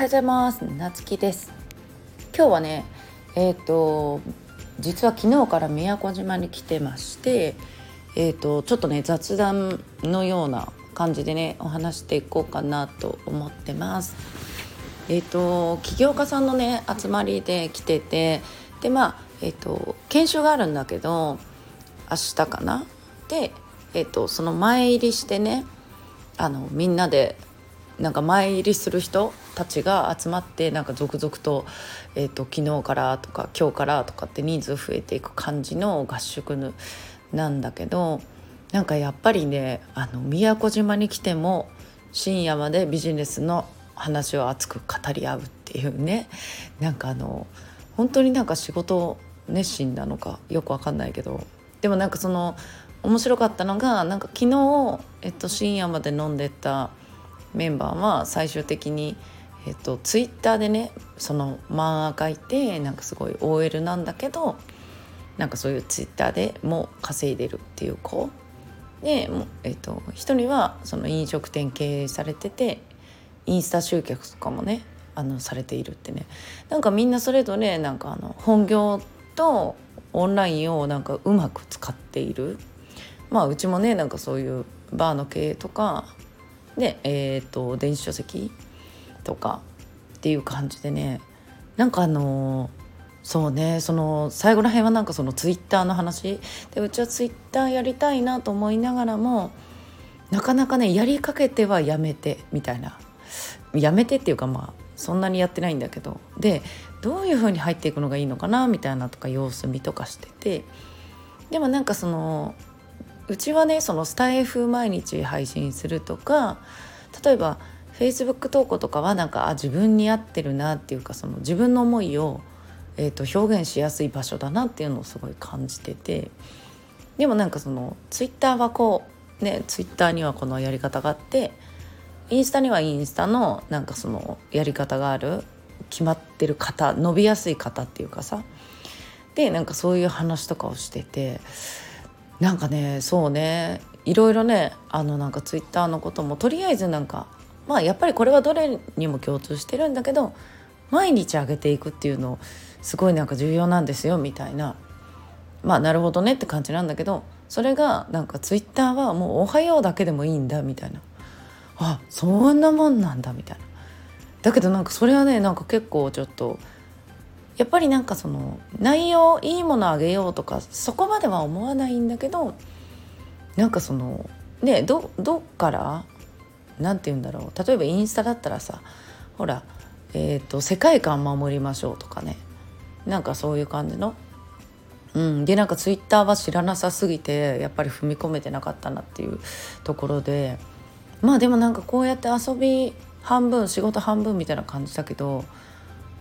はようございます。なつきです。今日はねえっ、ー、と実は昨日から宮古島に来てましてえっ、ー、とちょっとね雑談のような感じでねお話していこうかなと思ってます。えっ、ー、と起業家さんのね集まりで来ててでまあえっ、と研修があるんだけど明日かな？でえっ、とその前入りしてねあのみんなでなんか前入りする人たちが集まってなんか続々と,、えーと、昨日からとか今日からとかって人数増えていく感じの合宿なんだけどなんかやっぱりねあの宮古島に来ても深夜までビジネスの話を熱く語り合うっていうねなんかあの本当になんか仕事熱心なのかよくわかんないけどでもなんかその面白かったのがなんか昨日、えっと、深夜まで飲んでたメンバーは最終的に、えっと、ツイッターでねその漫画描いてなんかすごい OL なんだけどなんかそういうツイッターでも稼いでるっていう子。で、えっと、一人はその飲食店経営されててインスタ集客とかもねあのされているってね。なんかみんなそれぞれなんかあの本業とオンラインをなんかうまく使っている。まあうちもねなんかそういうバーの経営とかで、えーと、電子書籍とかっていう感じでね。なんかあのー、そうねその最後らへんはなんかそのツイッターの話。でうちはツイッターやりたいなと思いながらもなかなかねやりかけてはやめてみたいな。やめてっていうかまあそんなにやってないんだけど。でどういう風に入っていくのがいいのかなみたいなとか様子見とかしてて。でもなんかそのうちはねそのスタイフ毎日配信するとか例えばフェイスブック投稿とかはなんかあ自分に合ってるなっていうかその自分の思いを、えーと、表現しやすい場所だなっていうのをすごい感じててでもなんかそのツイッターはこうねツイッターにはこのやり方があってインスタにはインスタのなんかそのやり方がある決まってる方伸びやすい方っていうかさ。でなんかそういう話とかをしててなんかねそうね。いろいろねあのなんかツイッターのこともとりあえずなんかまあやっぱりこれはどれにも共通してるんだけど毎日上げていくっていうのすごいなんか重要なんですよみたいな。まあなるほどねって感じなんだけどそれがなんかツイッターはもう「おはよう」だけでもいいんだみたいな。あそんなもんなんだみたいな。だけどなんかそれはねなんか結構ちょっとやっぱりなんかその内容いいものあげようとかそこまでは思わないんだけどなんかそのねどどっから何て言うんだろう。例えばインスタだったらさほら、えーと、世界観守りましょうとかね。なんかそういう感じの。うん、でなんかツイッターは知らなさすぎてやっぱり踏み込めてなかったなっていうところで。まあでもなんかこうやって遊び半分仕事半分みたいな感じだけど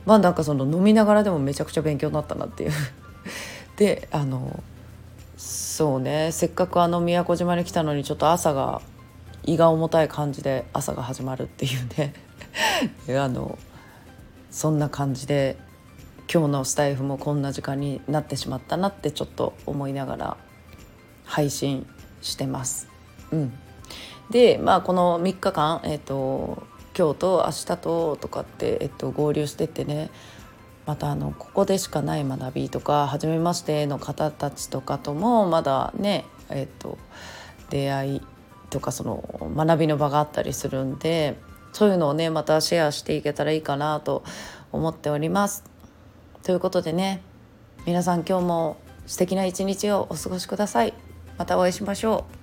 まあなんかその飲みながらでもめちゃくちゃ勉強になったなっていう。であのそうねせっかくあの宮古島に来たのにちょっと朝が胃が重たい感じで朝が始まるっていうね。あのそんな感じで今日のスタイフもこんな時間になってしまったなってちょっと思いながら配信してます。うん、でまあこの3日間、えーと今日と明日ととかって、えっと、合流してってねまたあのここでしかない学びとか初めましての方たちとかともまだねえっと出会いとかその学びの場があったりするんでそういうのをねまたシェアしていけたらいいかなと思っております。ということでね皆さん今日も素敵な一日をお過ごしください。またお会いしましょう。